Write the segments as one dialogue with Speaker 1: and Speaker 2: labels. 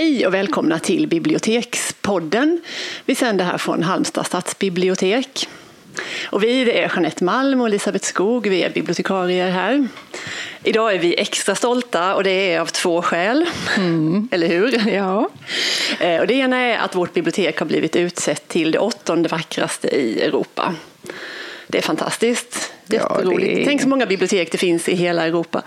Speaker 1: Hej och välkomna till Bibliotekspodden. Vi sänder här från Halmstad stadsbibliotek. Och vi det är Jeanette Malm och Elisabeth Skog, vi är bibliotekarier här. Idag är vi extra stolta och det är av två skäl, mm. eller hur?
Speaker 2: Ja.
Speaker 1: Eh, och det ena är att vårt bibliotek har blivit utsett till det åttonde vackraste i Europa. Det är fantastiskt. Jätteroligt. Ja, det... Tänk så många bibliotek det finns i hela Europa.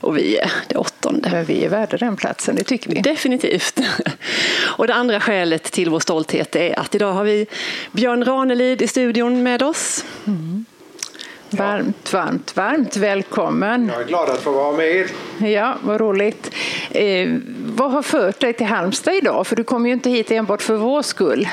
Speaker 1: Och vi är det åttonde.
Speaker 2: Men vi är värda den platsen, det tycker vi.
Speaker 1: Definitivt. Och det andra skälet till vår stolthet är att idag har vi Björn Ranelid i studion med oss. Mm.
Speaker 2: Varmt, varmt, varmt välkommen.
Speaker 3: Jag är glad att få vara med.
Speaker 2: Ja, vad roligt. Eh, vad har fört dig till Halmstad idag? För du kom ju inte hit enbart för vår skull.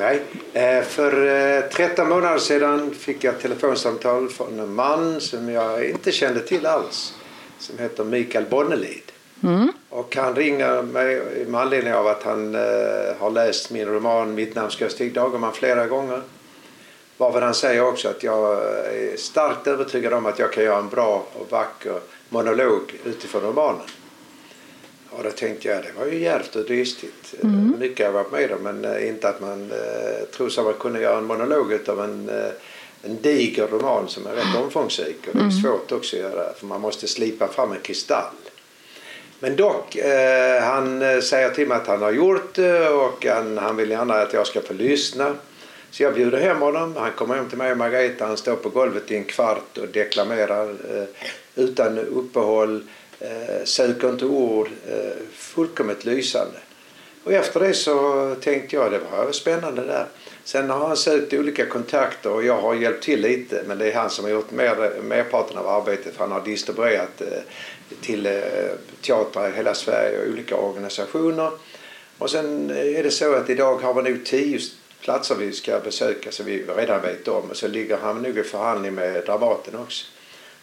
Speaker 3: Nej, eh, för 13 eh, månader sedan fick jag ett telefonsamtal från en man som jag inte kände till alls. Som heter Mikael Bonnelid. Mm. Och han ringer mig med anledning av att han eh, har läst min roman Mitt namn ska Stig Dagerman flera gånger. Varför han säger också att jag är starkt övertygad om att jag kan göra en bra och vacker monolog utifrån romanen. Och då tänkte jag det var ju djärvt och dristigt. Mm. Mycket har jag varit med om men eh, inte att man eh, tror sig man kunde göra en monolog av en, eh, en diger roman som är rätt omfångsrik. Och det är mm. svårt också att göra för man måste slipa fram en kristall. Men dock, eh, han eh, säger till mig att han har gjort det och han, han vill gärna att jag ska få lyssna. Så jag bjuder hem honom. Han kommer hem till mig och Margareta. Han står på golvet i en kvart och deklamerar eh, utan uppehåll eh, söker inte ord, eh, fullkomligt lysande. Och efter det så tänkte jag det var spännande där. Sen har han sökt olika kontakter och jag har hjälpt till lite men det är han som har gjort mer, merparten av arbetet för han har distribuerat eh, till eh, teatrar i hela Sverige och olika organisationer. Och sen eh, är det så att idag har vi nog tio platser vi ska besöka som vi redan vet om och så ligger han nog i förhandling med Dramaten också.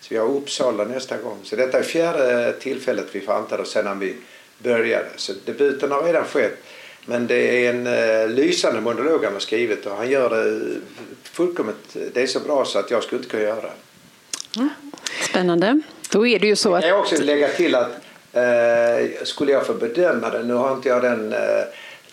Speaker 3: Så vi har Uppsala nästa gång. Så detta är fjärde tillfället vi det sedan vi började. Så debuten har redan skett. Men det är en uh, lysande monolog han har skrivit och han gör det fullkomligt. Det är så bra så att jag skulle inte kunna göra det.
Speaker 1: Spännande.
Speaker 2: Då är det ju så att...
Speaker 3: Jag kan också lägga till att uh, skulle jag få bedöma det, nu har inte jag den uh,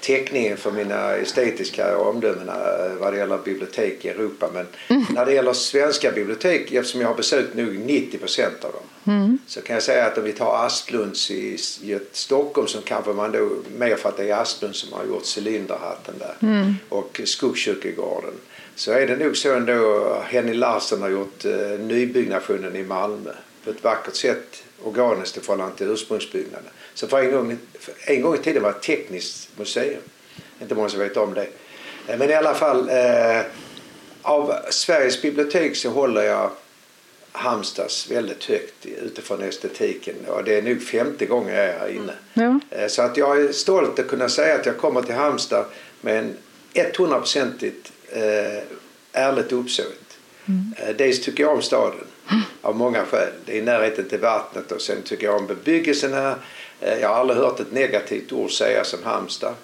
Speaker 3: täckningen för mina estetiska omdömen eh, vad det gäller bibliotek i Europa. Men mm. när det gäller svenska bibliotek, eftersom jag har besökt nog 90 procent av dem, mm. så kan jag säga att om vi tar Asplunds i, i Stockholm som kanske man då, mer för att det är Asplund som har gjort cylinderhatten där, mm. och Skogskyrkogården, så är det nog så ändå Henning Larsson har gjort eh, nybyggnationen i Malmö på ett vackert sätt organiskt i förhållande till ursprungsbyggnaden. Så för en gång, en gång i tiden var det ett tekniskt museum. Inte många som vet om det. Eh, men i alla fall, eh, av Sveriges bibliotek så håller jag Halmstads väldigt högt utifrån estetiken och det är nog femte gången jag är här inne. Ja. Eh, så att jag är stolt att kunna säga att jag kommer till Halmstad med en 100-procentigt eh, ärligt uppsåt. Mm. Dels tycker jag om staden av många skäl. Det är närheten till vattnet och sen tycker jag om bebyggelsen här. Eh, jag har aldrig hört ett negativt ord sägas om Halmstad.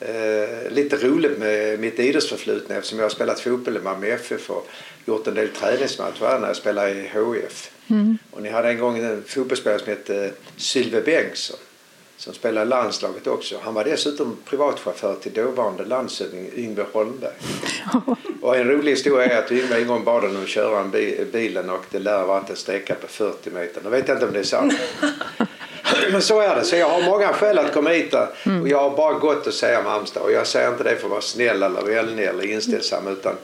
Speaker 3: Eh, lite roligt med mitt idrottsförflutna eftersom jag har spelat fotboll i Malmö FF och gjort en del träningsmatcher när jag spelade i HF. Mm. Och ni hade en gång en fotbollsspelare som hette Sylve Bengtsson som spelade i landslaget också. Han var dessutom privatchaufför till dåvarande landshövding Yngve Holmberg. och en rolig historia är att Yngve en gång bad honom köra en bil, bilen och det lär varit en sträcka på 40 meter. Nu vet jag inte om det är sant. Men så är det. Så jag har många skäl att komma hit och jag har bara gott att säga om Halmstad. Och jag säger inte det för att vara snäll eller vänlig eller inställsam utan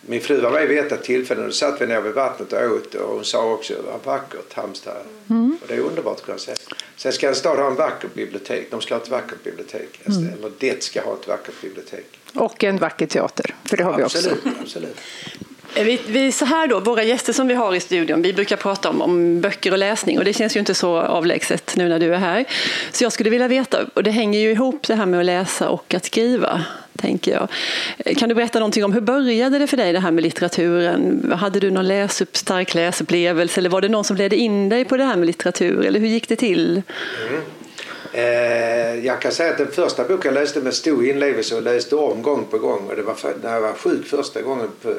Speaker 3: min fru var med vid ett tillfälle och då satt vi nere vid vattnet och åt och hon sa också vad vackert Halmstad mm. Och det är underbart kan jag säga. Sen ska en stad ha en vacker bibliotek. De ska ha ett vackert bibliotek. Mm. Eller det ska ha ett vackert bibliotek.
Speaker 2: Och en vacker teater, för det har
Speaker 3: absolut,
Speaker 2: vi
Speaker 3: också. Absolut.
Speaker 1: Eh, vi, vi, så här då, våra gäster som vi har i studion, vi brukar prata om, om böcker och läsning och det känns ju inte så avlägset nu när du är här. Så jag skulle vilja veta, och det hänger ju ihop det här med att läsa och att skriva, tänker jag. Kan du berätta någonting om hur började det för dig det här med litteraturen? Hade du någon läsupp, stark läsupplevelse eller var det någon som ledde in dig på det här med litteratur eller hur gick det till? Mm.
Speaker 3: Eh, jag kan säga att den första boken jag läste med stor inlevelse och läste om gång på gång. Och det var för, när jag var sjuk första gången. På,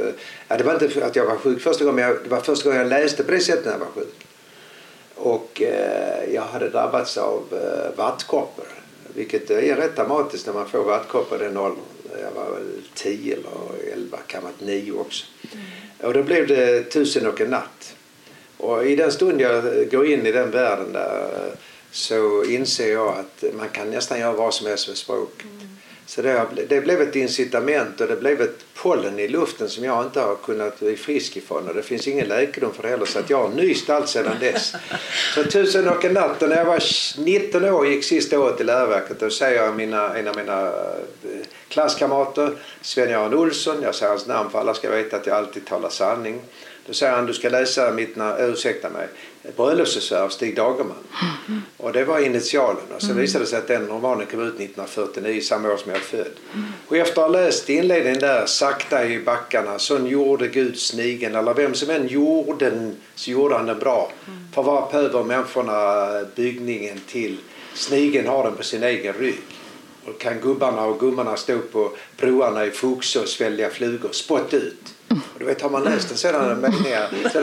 Speaker 3: ja, det var inte att jag var sjuk första gången men jag, det var första gången jag läste på det sättet när jag var sjuk. Och eh, jag hade drabbats av eh, vattkoppor vilket är rätt dramatiskt när man får vattkoppor i den åldern. Jag var väl 10 eller 11, kan vara 9 också. Mm. Och då blev det Tusen och en natt. Och i den stund jag går in i den världen där så inser jag att man kan nästan göra vad som helst med språk. Mm. Så det, det, blev ett incitament och det blev ett pollen i luften som jag inte har kunnat bli frisk ifrån och det finns ingen läkedom för det heller så att jag har nyst allt sedan dess. Så tusen och en natt och när jag var 19 år gick sista året i läroverket då säger jag mina, en av mina eh, klasskamrater Sven-Göran Olsson, jag säger hans namn för alla ska veta att jag alltid talar sanning. Då säger han du ska läsa mitt namn, ursäkta mig, Bröllopsbesvär av Stig Dagerman. Mm. Och det var initialen. Och sen mm. visade det sig att den romanen kom ut 1949, samma år som jag född. Mm. Och efter att ha läst inledningen där, sakta i backarna, sån gjorde Gud snigen, eller vem som än gjorde den, så gjorde han den bra. Mm. För vad behöver människorna byggningen till? Snigen har den på sin egen rygg. Och kan gubbarna och gummorna stå på broarna i Foxå och svälja flugor, spott ut. Och du vet, har man läst en sådan meningar så,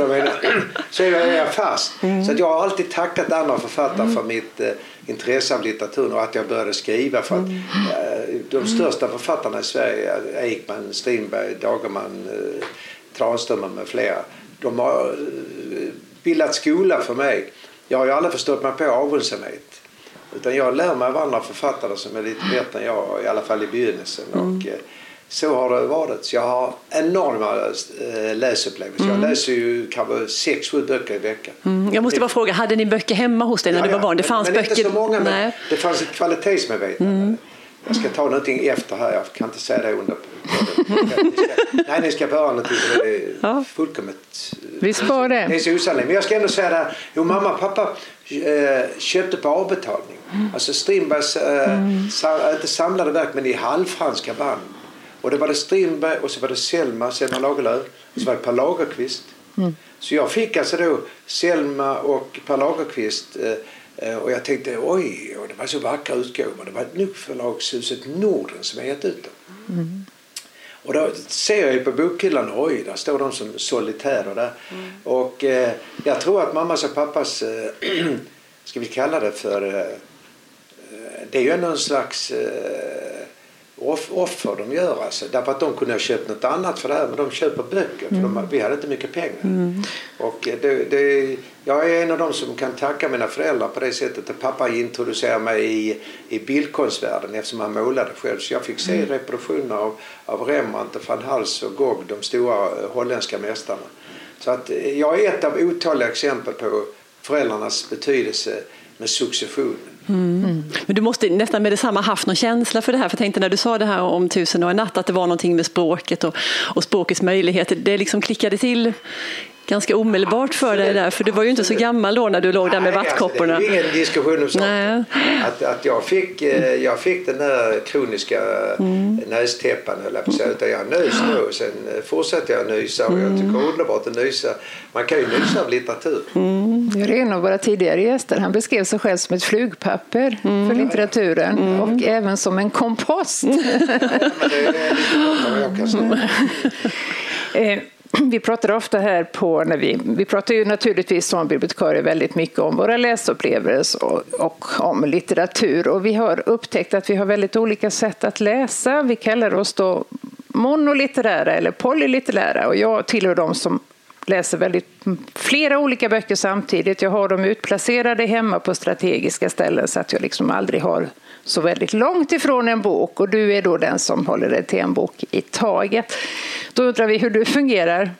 Speaker 3: så är jag fast. Så att jag har alltid tackat andra författare för mitt eh, intresse av litteraturen och att jag började skriva. För att, eh, de största författarna i Sverige, Ekman, Strindberg, Dagerman, eh, Tranströmer med flera, de har eh, bildat skola för mig. Jag har ju aldrig förstått mig på avundsamhet. Utan jag lär mig av andra författare som är lite bättre än jag, i alla fall i begynnelsen. Mm. Och, eh, så har det varit. Så jag har enorma äh, läsupplevelser. Mm. Jag läser ju kanske sex, sju böcker i veckan.
Speaker 1: Mm. Jag måste bara fråga, hade ni böcker hemma hos dig när ja, du var barn? Det fanns
Speaker 3: men,
Speaker 1: böcker?
Speaker 3: inte så många, men det fanns ett kvalitetsmedvetande. Mm. Jag ska ta någonting efter här, jag kan inte säga det under. Nej, ni ska få höra någonting det är ja. fullkomligt...
Speaker 2: Vi spar det.
Speaker 3: Det är så osannolikt. Men jag ska ändå säga det här. Jo, mamma och pappa äh, köpte på avbetalning. Mm. Alltså Strindbergs, mm. inte samlade verk, men i halvfranska band. Och det var det Strindberg och så var det Selma, Selma Lagerlöf och så var det Per Lagerkvist. Mm. Så jag fick alltså då Selma och Per Lagerkvist eh, eh, och jag tänkte oj, och det var så vackra utgåvor. Det var nog förlagshuset Norden som gett ut dem. Mm. Och då ser jag ju på bokhyllan, oj, där står de som solitärer där. Mm. Och eh, jag tror att mammas och pappas, eh, ska vi kalla det för, eh, det är ju ändå en slags eh, offer de gör alltså. Därför att de kunde ha köpt något annat för det här men de köper böcker för mm. de, vi hade inte mycket pengar. Mm. Och det, det, jag är en av dem som kan tacka mina föräldrar på det sättet att pappa introducerade mig i, i bildkonstvärlden eftersom han målade själv. Så jag fick se mm. reproduktioner av, av Rembrandt, van Hals och Gogh, de stora eh, holländska mästarna. Så att eh, jag är ett av otaliga exempel på föräldrarnas betydelse med successionen.
Speaker 1: Mm. Men du måste nästan med detsamma haft någon känsla för det här. För jag tänkte när du sa det här om tusen och en natt att det var någonting med språket och, och språkets möjligheter. Det liksom klickade till ganska omedelbart för dig där, för du var ju inte så gammal då när du låg där med vattkopporna.
Speaker 3: Alltså, det är ingen diskussion om sånt. Att, att jag, fick, eh, jag fick den där kroniska mm. nästäppan höll jag på att säga. Utan jag nös nu och sen eh, fortsatte jag nysa och jag tycker det är underbart att nysa. Man kan ju nysa av litteratur.
Speaker 2: Mm. Det är en av våra tidigare gäster. Han beskrev sig själv som ett flugpapper mm. för litteraturen mm. och även som en kompost. ja, vi pratar ofta här på, när vi, vi pratar ju naturligtvis som bibliotekarier väldigt mycket om våra läsupplevelser och, och om litteratur och vi har upptäckt att vi har väldigt olika sätt att läsa. Vi kallar oss då monolitterära eller polylitterära och jag tillhör de som läser väldigt flera olika böcker samtidigt. Jag har dem utplacerade hemma på strategiska ställen så att jag liksom aldrig har så väldigt långt ifrån en bok och du är då den som håller dig till en bok i taget. Då undrar vi hur du fungerar.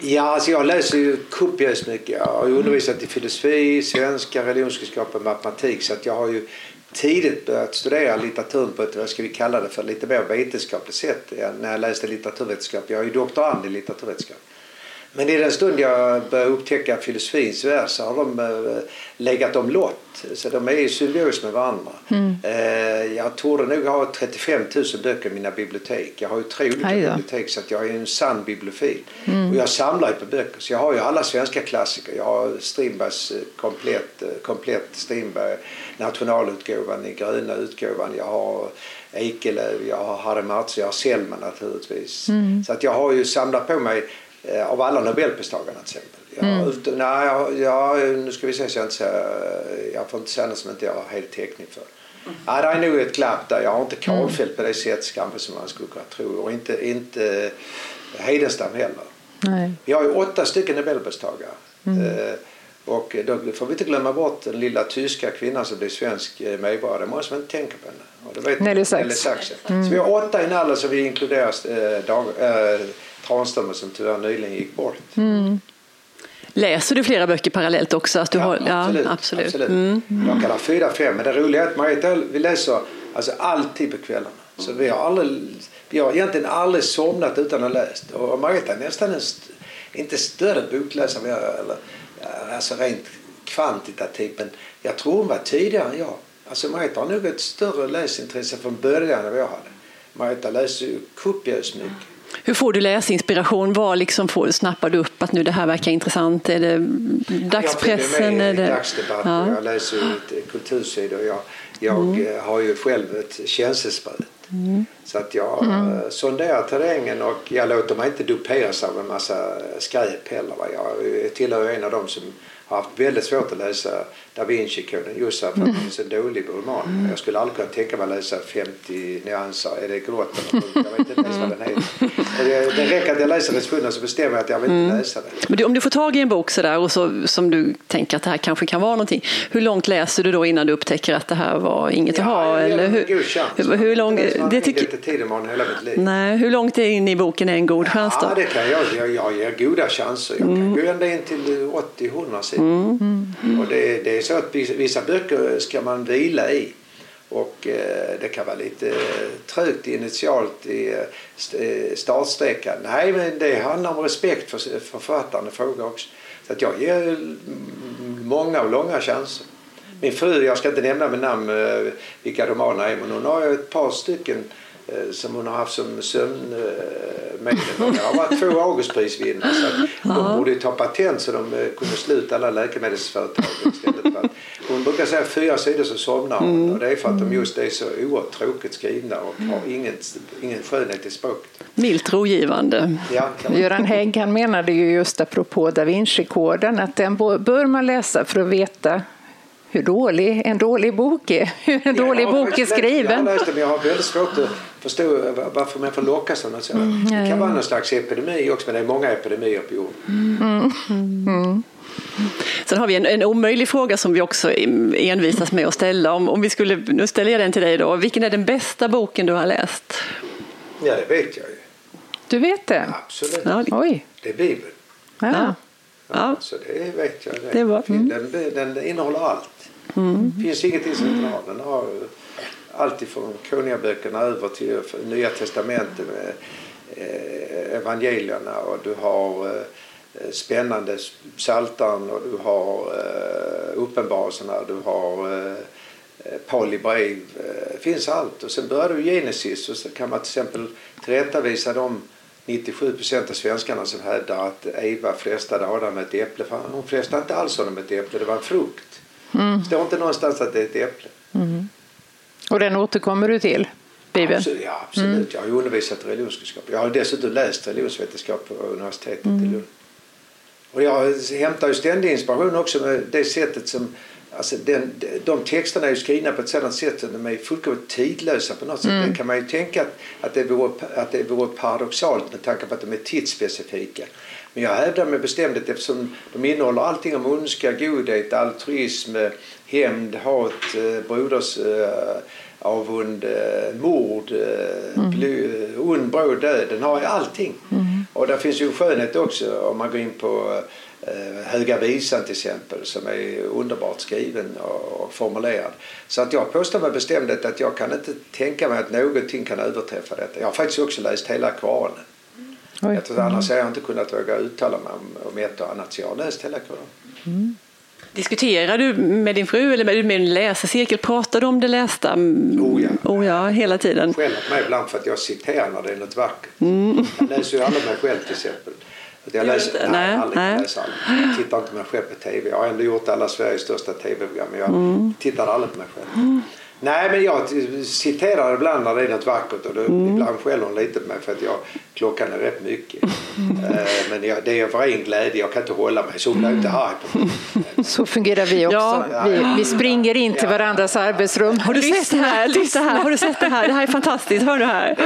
Speaker 3: Ja, alltså jag läser ju kopiöst mycket. Jag har undervisat i filosofi, svenska, religionskunskap och matematik så att jag har ju tidigt börjat studera litteraturen på ett, vad ska vi kalla det för, lite mer vetenskapligt sätt när jag läste litteraturvetenskap. Jag är ju doktorand i litteraturvetenskap. Men i den stund jag började upptäcka filosofins värld så har de eh, legat om lott. Så de är i symbios med varandra. Mm. Eh, jag torde nog ha 35 000 böcker i mina bibliotek. Jag har ju tre olika bibliotek så att jag är en sann bibliofil. Mm. Och jag samlar ju på böcker. Så jag har ju alla svenska klassiker. Jag har Strindbergs eh, komplett, komplett Strindberg, nationalutgåvan i gröna utgåvan. Jag har Ekelöf, jag har Harry Marx, jag har Selma naturligtvis. Mm. Så att jag har ju samlat på mig av alla Nobelpristagarna till exempel. Mm. Jag, nej, jag, jag, nu ska vi se så jag inte säger, jag får inte säga något som inte jag har helt täckning för. Ja, det är nog ett glapp där. Jag har inte Karlfeldt på det sättet kanske som man skulle kunna tro och inte, inte Hedenstam heller.
Speaker 2: Nej.
Speaker 3: Vi har ju åtta stycken Nobelpristagare. Eh, och då får vi inte glömma bort den lilla tyska kvinnan som blev svensk eh, medborgare. Det måste man inte tänka på henne. Och det vet
Speaker 2: Nelly Sachs.
Speaker 3: Nelly Sachs. ja. Så vi har åtta i Nalla så vi inkluderar eh, Dag, eh, Tranströmer som tyvärr nyligen gick bort.
Speaker 1: Läser du flera böcker parallellt också? Att du har,
Speaker 3: absolut.
Speaker 1: Ja, absolut.
Speaker 3: absolut.
Speaker 1: Mm.
Speaker 3: Jag kan ha fyra, fem. Men det roliga är att Marita, vi läser alltså alltid på kvällarna. Så vi har, aldrig, vi har egentligen aldrig somnat utan att ha läst. Och Marita är nästan en, inte större bokläsare, men jag- eller, ja, alltså rent kvantitativt. Men jag tror hon var tidigare än jag. Alltså Marita har nog ett större läsintresse från början än vad jag hade. Marita läser ju kopiöst mycket.
Speaker 1: Hur får du läsinspiration? Vad liksom får, snappar du upp att nu det här verkar intressant? Är det dagspressen?
Speaker 3: Jag
Speaker 1: Är
Speaker 3: följer med i
Speaker 1: det...
Speaker 3: dagsdebatter,
Speaker 1: Ja.
Speaker 3: jag läser eh, kultursidor. Jag, jag eh, har ju själv ett känselspröt. Så att jag mm. sonderar terrängen och jag låter mig inte duperas av en massa skräp heller. Jag tillhör en av dem som har haft väldigt svårt att läsa Da Vinci-koden just för att det är så dålig roman. Jag skulle aldrig kunna tänka mig att läsa 50 nyanser. Är det grått eller brunt? Jag vet inte ens vad den heter. Det, det räcker att jag läser recensionen så bestämmer jag att jag vill inte läsa den.
Speaker 1: Men du, om du får tag i en bok sådär och så, som du tänker att det här kanske kan vara någonting. Hur långt läser du då innan du upptäcker att det här var inget att ha? Eller hur,
Speaker 3: en god chans.
Speaker 1: hur, hur, lång,
Speaker 3: det
Speaker 1: det tycker,
Speaker 3: inte tid imorgon hela mitt liv.
Speaker 1: nej, hur långt in i boken är en god chans
Speaker 3: Ja,
Speaker 1: då?
Speaker 3: det kan jag. Jag, jag ger goda chanser. Jag kan gå ända in till 80-100 sidor. Och det, det är så att vissa, böcker eh, ska man vila i. Och eh, det kan vara lite eh, trögt initialt i eh, startsträckan. Nej, men det handlar om respekt för för författaren i fråga också. Så att jag ger mm, många och långa chanser. Min fru, jag ska inte nämna med namn vilka romaner är, men hon har ju ett par stycken som hon har haft som sömnmedel. Det har varit två Augustprisvinnare så att de borde ju ta patent så de eh, kunde sluta alla läkemedelsföretag istället för att hon brukar säga fyra sidor så somnar hon och det är för att de just är så oerhört tråkigt skrivna och har ingen, ingen skönhet i språket.
Speaker 1: Milt rogivande.
Speaker 3: Ja,
Speaker 2: Göran Hägg han menade ju just apropå da Vinci-koden att den bör man läsa för att veta hur dålig en dålig bok är, hur en dålig
Speaker 3: Jag har
Speaker 2: bok är
Speaker 3: läst- Jag har
Speaker 2: skriven.
Speaker 3: läst det men jag har väldigt svårt att förstå varför man får lockas av något sådant. det kan vara någon slags epidemi också men det är många epidemier på jorden.
Speaker 1: Sen har vi en, en omöjlig fråga som vi också envisas med att ställa. Om, om vi skulle, nu ställer jag den till dig då. Vilken är den bästa boken du har läst?
Speaker 3: Ja det vet jag ju.
Speaker 2: Du vet det?
Speaker 3: Absolut.
Speaker 1: Ja,
Speaker 2: Oj.
Speaker 3: Det är Bibeln.
Speaker 2: Ja.
Speaker 1: Ja. Ja.
Speaker 3: Så det vet jag. Det.
Speaker 1: Det var- mm.
Speaker 3: Den, den innehåller allt. Det finns ingenting som inte har. Den har allt ifrån konungaböckerna över till Nya Testamentet med eh, evangelierna och du har eh, spännande psaltaren och du har uppenbarelserna uppenbarelserna, du har Pauli brev. Det finns allt. Och sen börjar du Genesis och så kan man till exempel tillrättavisa de 97 procent av svenskarna som hävdar att Eva frestade Adam med ett äpple. För hon frestade inte alls honom med ett äpple, det var en frukt. Det står inte någonstans att det är ett äpple.
Speaker 2: Och den återkommer du till, Bibeln?
Speaker 3: Absolut, ja, absolut. Jag har ju undervisat i religionskunskap. Jag har dessutom läst religionsvetenskap på universitetet i Lund. Och jag hämtar ju ständig inspiration också med det sättet som Alltså den, de texterna är ju skrivna på ett sådant sätt att de är fullkomligt tidlösa på något sätt. Det kan man ju tänka att, att, det vore, att det vore paradoxalt med tanke på att de är tidsspecifika. Men jag hävdar med bestämdhet eftersom de innehåller allting om ondska, godhet, altruism, hämnd, hat, eh, broders eh, avund, eh, mord, eh, ond, bråd död. Den har allting. Och där finns ju skönhet också om man går in på Höga visan till exempel som är underbart skriven och, och formulerad. Så att jag påstår med bestämdhet att jag kan inte tänka mig att någonting kan överträffa detta. Jag har faktiskt också läst hela Koranen.
Speaker 2: Oj.
Speaker 3: Jag tror, annars har jag inte kunnat våga uttala mig om, om ett och annat. Så jag har läst hela Koranen.
Speaker 1: Diskuterar du med din fru eller med, en läsecirkel? Pratar du om det lästa?
Speaker 3: Oh ja.
Speaker 1: Oh ja, hela tiden.
Speaker 3: skäller på mig ibland för att jag citerar när det är något vackert. Jag läser ju aldrig mig själv till exempel. Att Jag läser,
Speaker 1: inte?
Speaker 3: nej,
Speaker 1: Nej,
Speaker 3: aldrig.
Speaker 1: nej.
Speaker 3: Jag, läser aldrig. jag tittar inte på mig själv på tv. Jag har ändå gjort alla Sveriges största tv-program men jag
Speaker 1: Mm.
Speaker 3: tittar aldrig på mig själv. Nej, men jag citerar ibland när det är något vackert och då, mm. ibland skäller hon lite på mig för att jag, klockan är rätt mycket. uh, men jag, det är för ren glädje, jag kan inte hålla mig så hon blir inte arg på mig.
Speaker 2: Så fungerar vi också. Ja. Vi, vi springer in till varandras arbetsrum.
Speaker 1: Har du sett det här? Lyssna här, har du sett det här? Det här är fantastiskt, hör du här?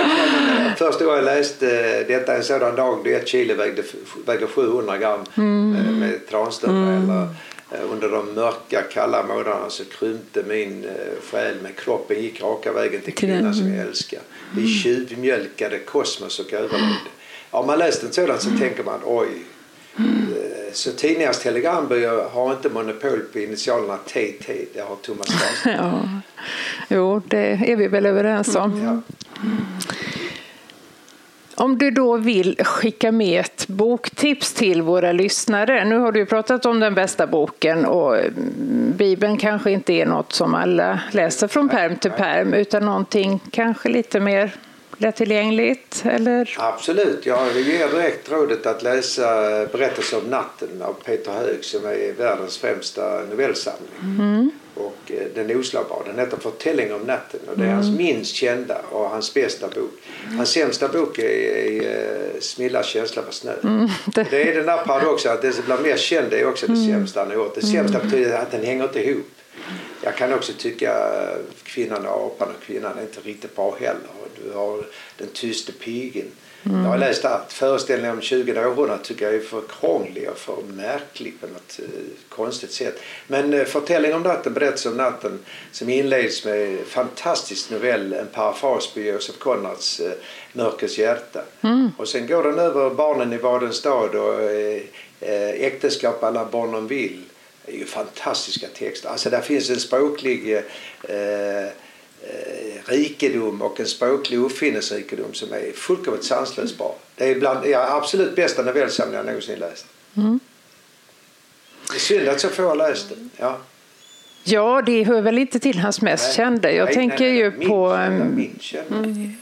Speaker 3: Första gången jag läste detta en sådan dag då ett kilo vägde, vägde 700 gram mm. med, med tranströmmar mm. Eh, under de mörka kalla månaderna så krympte min eh, själ men kroppen gick raka vägen till kvinnan som jag älskar. Vi mm. tjuvmjölkade kosmos och överlevde. Har man läst en sådan så mm. tänker man oj. Eh, så tidningars telegrambyrå har inte monopol på initialerna TT. Det har Thomas Carlsson.
Speaker 2: ja. Jo, det är vi väl överens om. Ja. Om du då vill skicka med ett boktips till våra lyssnare. Nu har du pratat om den bästa boken och mm, Bibeln kanske inte är något som alla läser från perm till perm utan någonting kanske lite mer lättillgängligt? Eller?
Speaker 3: Absolut, jag ger direkt rådet att läsa Berättelse om natten av Peter Hög som är världens främsta novellsamling. Mm. Den är oslagbar. Den heter Förtälling om natten och det är mm. hans minst kända och hans bästa bok. Hans sämsta bok är, är eh, Smillas känsla för snö. Mm. Det... är den där paradoxen att det som blir mest känd är också det mm. sämsta han har gjort. Det sämsta mm. betyder att den hänger inte ihop. Jag kan också tycka Kvinnan och apan och kvinnan är inte riktigt bra heller. Du har Den tyste pigen. Mm. Jag har läst allt. Föreställningen om 20 århundradet tycker jag är för krånglig och för märklig på något eh, konstigt sätt. Men eh, Förtälling om natten, Berättelse om natten som inleds med fantastisk novell, en parafras på Joseph Conrads eh, Mörkrets hjärta. Mm. Och sen går den över Barnen i Vadens stad och eh, eh Äktenskap alla barnen vill. Det är ju fantastiska texter. Alltså där finns en språklig eh, eh, rikedom och en språklig uppfinningsrikedom som är fullkomligt sanslöst bra. Det är bland ja, absolut bästa novellsamling jag någonsin läst. Mm. Det är synd att så få har läst den. Ja.
Speaker 2: Ja, det hör väl inte till hans mest nej, kända. Jag nej, tänker nej, ju på...
Speaker 3: Min kända, mm.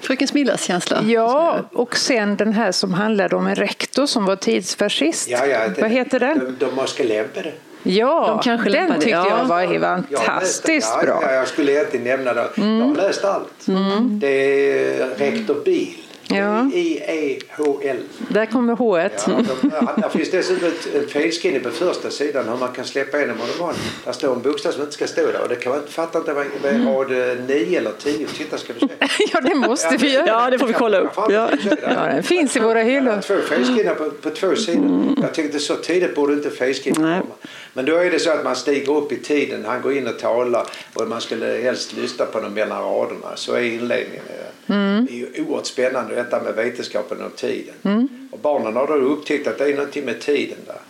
Speaker 1: Fröken Smillas känsla.
Speaker 2: Ja, och sen den här som handlade om en rektor som var tidsfascist.
Speaker 3: Ja, ja,
Speaker 2: Vad heter den?
Speaker 3: De, de måste lämpade.
Speaker 2: Ja, de kanske den tyckte jag var fantastiskt
Speaker 3: ja,
Speaker 2: bra.
Speaker 3: Ja, jag skulle egentligen nämna det. Mm. Jag har läst allt. Mm. Det är Rektor Bil. Ja. I-E-H-L.
Speaker 2: Där kommer H. Ja,
Speaker 3: de, där finns dessutom en felskrivning på första sidan hur man kan släppa in en monoman. Där står en bokstav som inte ska stå där och det kan man fatta inte vad är mm. rad 9 eller 10. Titta ska du se.
Speaker 2: ja det måste vi göra.
Speaker 1: Ja det får vi kolla upp. Ja.
Speaker 2: Ja, den finns i våra hyllor.
Speaker 3: Två felskrivningar på, på två sidor. Mm. Jag tänkte så tidigt borde inte felskrivningar komma. Men då är det så att man stiger upp i tiden. Han går in och talar och man skulle helst lyssna på dem mellan raderna. Så är inledningen. Mm. Det är ju oerhört spännande detta med vetenskapen om tiden. Mm. Och barnen har då upptäckt att det är någonting med tiden där.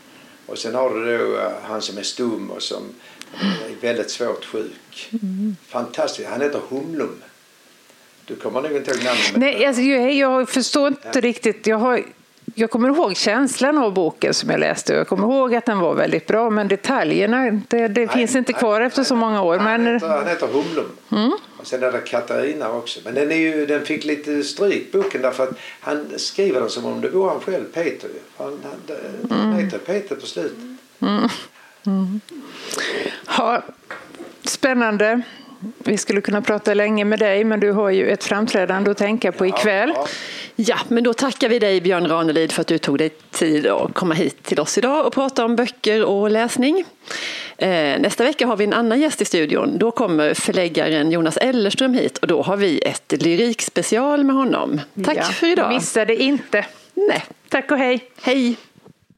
Speaker 3: Och sen har du då uh, han som är stum och som är väldigt svårt sjuk. Mm. Fantastiskt. Han heter Humlum. Du kommer nog inte ihåg namnet.
Speaker 2: Nej, alltså, jag, jag förstår inte ja. riktigt. Jag har jag kommer ihåg känslan av boken som jag läste. Jag kommer ihåg att den var väldigt bra, men detaljerna det, det nej, finns inte nej, kvar nej, efter så många år.
Speaker 3: Han, heter, han heter Humlum. Mm. Och sen är det Katarina också. Men den, är ju, den fick lite stryk boken därför att han skriver den som om det vore han själv, Peter. Han, han, mm. heter Peter på slutet. Mm.
Speaker 2: Mm. Ja, spännande. Vi skulle kunna prata länge med dig, men du har ju ett framträdande att tänka på ikväll. Ja,
Speaker 1: ja. men då tackar vi dig Björn Ranelid för att du tog dig tid att komma hit till oss idag och prata om böcker och läsning. Eh, nästa vecka har vi en annan gäst i studion. Då kommer förläggaren Jonas Ellerström hit och då har vi ett lyrikspecial med honom. Tack ja, för idag.
Speaker 2: Missa det inte.
Speaker 1: Nej.
Speaker 2: Tack och hej.
Speaker 1: Hej.